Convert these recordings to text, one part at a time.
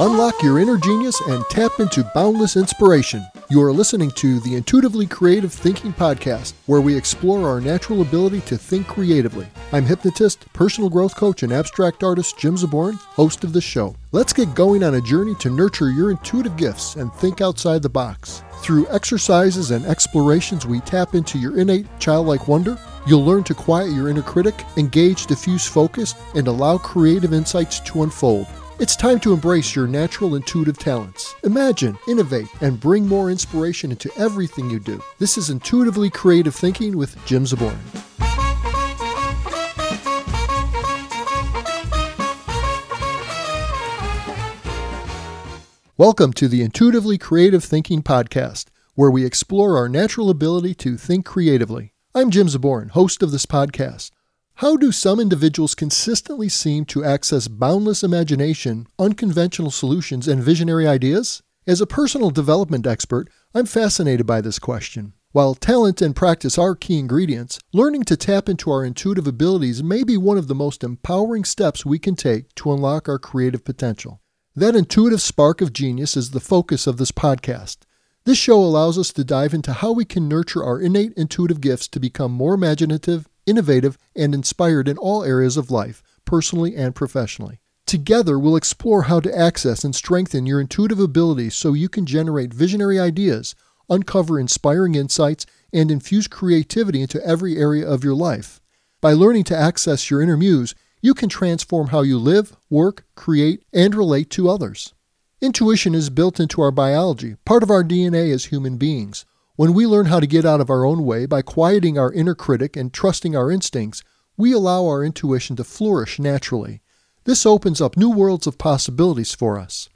Unlock your inner genius and tap into boundless inspiration. You are listening to the Intuitively Creative Thinking Podcast, where we explore our natural ability to think creatively. I'm hypnotist, personal growth coach, and abstract artist Jim Zboran, host of the show. Let's get going on a journey to nurture your intuitive gifts and think outside the box. Through exercises and explorations, we tap into your innate childlike wonder. You'll learn to quiet your inner critic, engage diffuse focus, and allow creative insights to unfold. It's time to embrace your natural intuitive talents. Imagine, innovate, and bring more inspiration into everything you do. This is Intuitively Creative Thinking with Jim Zboran. Welcome to the Intuitively Creative Thinking Podcast, where we explore our natural ability to think creatively. I'm Jim Zboran, host of this podcast. How do some individuals consistently seem to access boundless imagination, unconventional solutions, and visionary ideas? As a personal development expert, I'm fascinated by this question. While talent and practice are key ingredients, learning to tap into our intuitive abilities may be one of the most empowering steps we can take to unlock our creative potential. That intuitive spark of genius is the focus of this podcast. This show allows us to dive into how we can nurture our innate intuitive gifts to become more imaginative, innovative, and inspired in all areas of life, personally and professionally. Together, we'll explore how to access and strengthen your intuitive abilities so you can generate visionary ideas, uncover inspiring insights, and infuse creativity into every area of your life. By learning to access your inner muse, you can transform how you live, work, create, and relate to others. Intuition is built into our biology, part of our DNA as human beings. When we learn how to get out of our own way by quieting our inner critic and trusting our instincts, we allow our intuition to flourish naturally. This opens up new worlds of possibilities for us.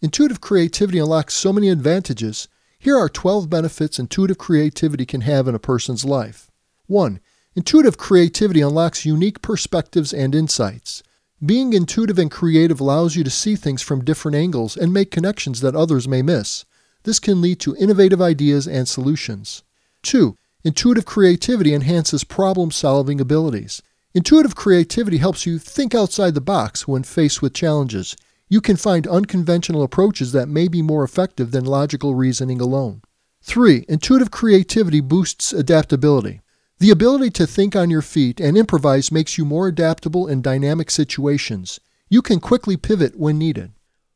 Intuitive creativity unlocks so many advantages. Here are 12 benefits intuitive creativity can have in a person's life. 1. Intuitive creativity unlocks unique perspectives and insights. Being intuitive and creative allows you to see things from different angles and make connections that others may miss. This can lead to innovative ideas and solutions. 2. Intuitive creativity enhances problem solving abilities. Intuitive creativity helps you think outside the box when faced with challenges. You can find unconventional approaches that may be more effective than logical reasoning alone. 3. Intuitive creativity boosts adaptability. The ability to think on your feet and improvise makes you more adaptable in dynamic situations. You can quickly pivot when needed.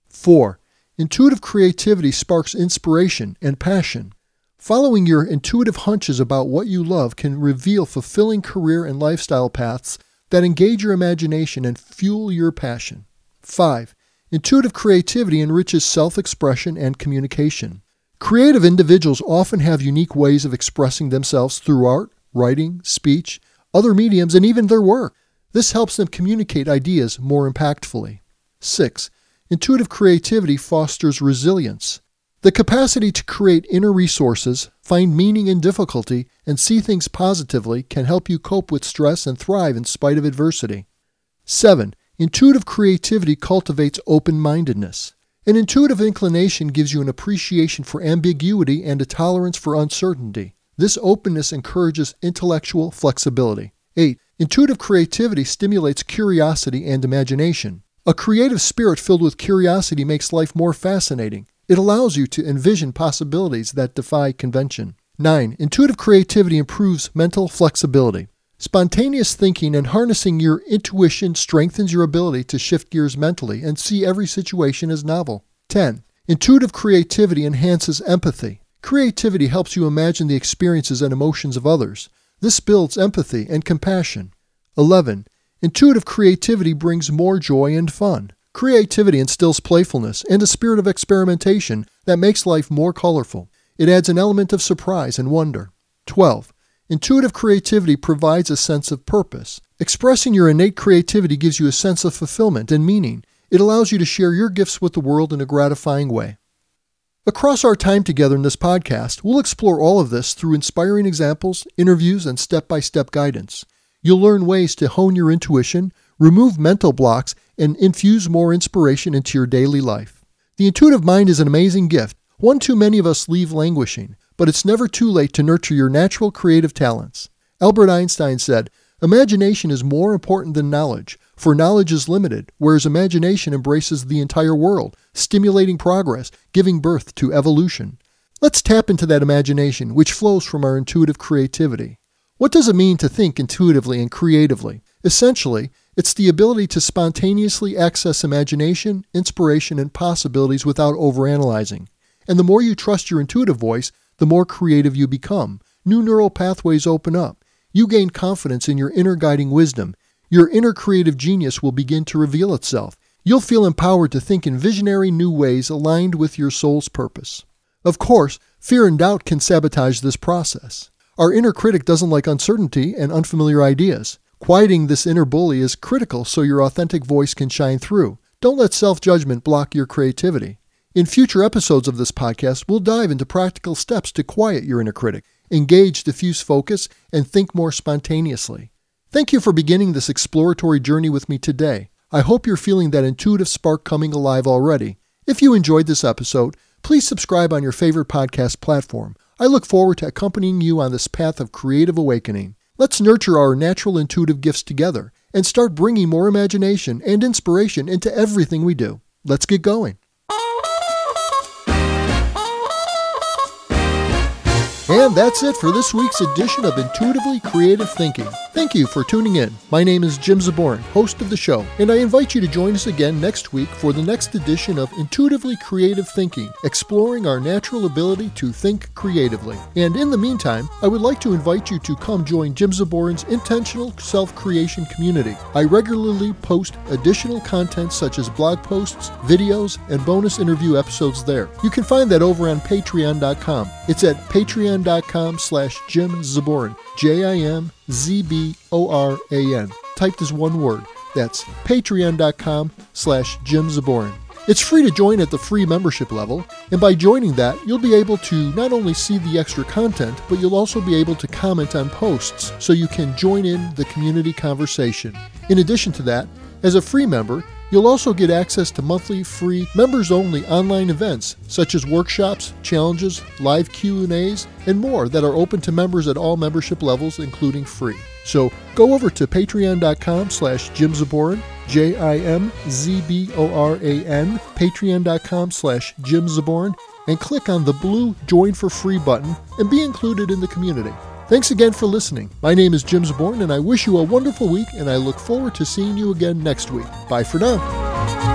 4. Intuitive creativity sparks inspiration and passion. Following your intuitive hunches about what you love can reveal fulfilling career and lifestyle paths that engage your imagination and fuel your passion. 5. Intuitive creativity enriches self expression and communication. Creative individuals often have unique ways of expressing themselves through art, writing, speech, other mediums, and even their work. This helps them communicate ideas more impactfully. 6. Intuitive creativity fosters resilience. The capacity to create inner resources, find meaning in difficulty, and see things positively can help you cope with stress and thrive in spite of adversity. 7. Intuitive creativity cultivates open mindedness. An intuitive inclination gives you an appreciation for ambiguity and a tolerance for uncertainty. This openness encourages intellectual flexibility. 8. Intuitive creativity stimulates curiosity and imagination. A creative spirit filled with curiosity makes life more fascinating. It allows you to envision possibilities that defy convention. 9. Intuitive creativity improves mental flexibility. Spontaneous thinking and harnessing your intuition strengthens your ability to shift gears mentally and see every situation as novel. 10. Intuitive creativity enhances empathy. Creativity helps you imagine the experiences and emotions of others. This builds empathy and compassion. 11. Intuitive creativity brings more joy and fun. Creativity instills playfulness and a spirit of experimentation that makes life more colorful. It adds an element of surprise and wonder. 12. Intuitive creativity provides a sense of purpose. Expressing your innate creativity gives you a sense of fulfillment and meaning. It allows you to share your gifts with the world in a gratifying way. Across our time together in this podcast, we'll explore all of this through inspiring examples, interviews, and step by step guidance. You'll learn ways to hone your intuition, remove mental blocks, and infuse more inspiration into your daily life. The intuitive mind is an amazing gift, one too many of us leave languishing, but it's never too late to nurture your natural creative talents. Albert Einstein said, Imagination is more important than knowledge, for knowledge is limited, whereas imagination embraces the entire world, stimulating progress, giving birth to evolution. Let's tap into that imagination, which flows from our intuitive creativity. What does it mean to think intuitively and creatively? Essentially, it's the ability to spontaneously access imagination, inspiration, and possibilities without overanalyzing. And the more you trust your intuitive voice, the more creative you become. New neural pathways open up. You gain confidence in your inner guiding wisdom. Your inner creative genius will begin to reveal itself. You'll feel empowered to think in visionary new ways aligned with your soul's purpose. Of course, fear and doubt can sabotage this process. Our inner critic doesn't like uncertainty and unfamiliar ideas. Quieting this inner bully is critical so your authentic voice can shine through. Don't let self judgment block your creativity. In future episodes of this podcast, we'll dive into practical steps to quiet your inner critic, engage diffuse focus, and think more spontaneously. Thank you for beginning this exploratory journey with me today. I hope you're feeling that intuitive spark coming alive already. If you enjoyed this episode, please subscribe on your favorite podcast platform. I look forward to accompanying you on this path of creative awakening. Let's nurture our natural intuitive gifts together and start bringing more imagination and inspiration into everything we do. Let's get going. And that's it for this week's edition of Intuitively Creative Thinking. Thank you for tuning in. My name is Jim Zboran, host of the show, and I invite you to join us again next week for the next edition of Intuitively Creative Thinking, exploring our natural ability to think creatively. And in the meantime, I would like to invite you to come join Jim Zboran's intentional self creation community. I regularly post additional content such as blog posts, videos, and bonus interview episodes there. You can find that over on patreon.com. It's at patreon patreon.com slash Jim Zboran, J-I-M-Z-B-O-R-A-N, typed as one word. That's patreon.com slash Jim Zboran. It's free to join at the free membership level, and by joining that, you'll be able to not only see the extra content, but you'll also be able to comment on posts so you can join in the community conversation. In addition to that, as a free member, You'll also get access to monthly free members-only online events such as workshops, challenges, live Q&As, and more that are open to members at all membership levels including free. So go over to patreon.com slash jimzboran, J-I-M-Z-B-O-R-A-N, patreon.com slash jimzboran, and click on the blue Join for Free button and be included in the community. Thanks again for listening. My name is Jim Zboran, and I wish you a wonderful week, and I look forward to seeing you again next week. Bye for now.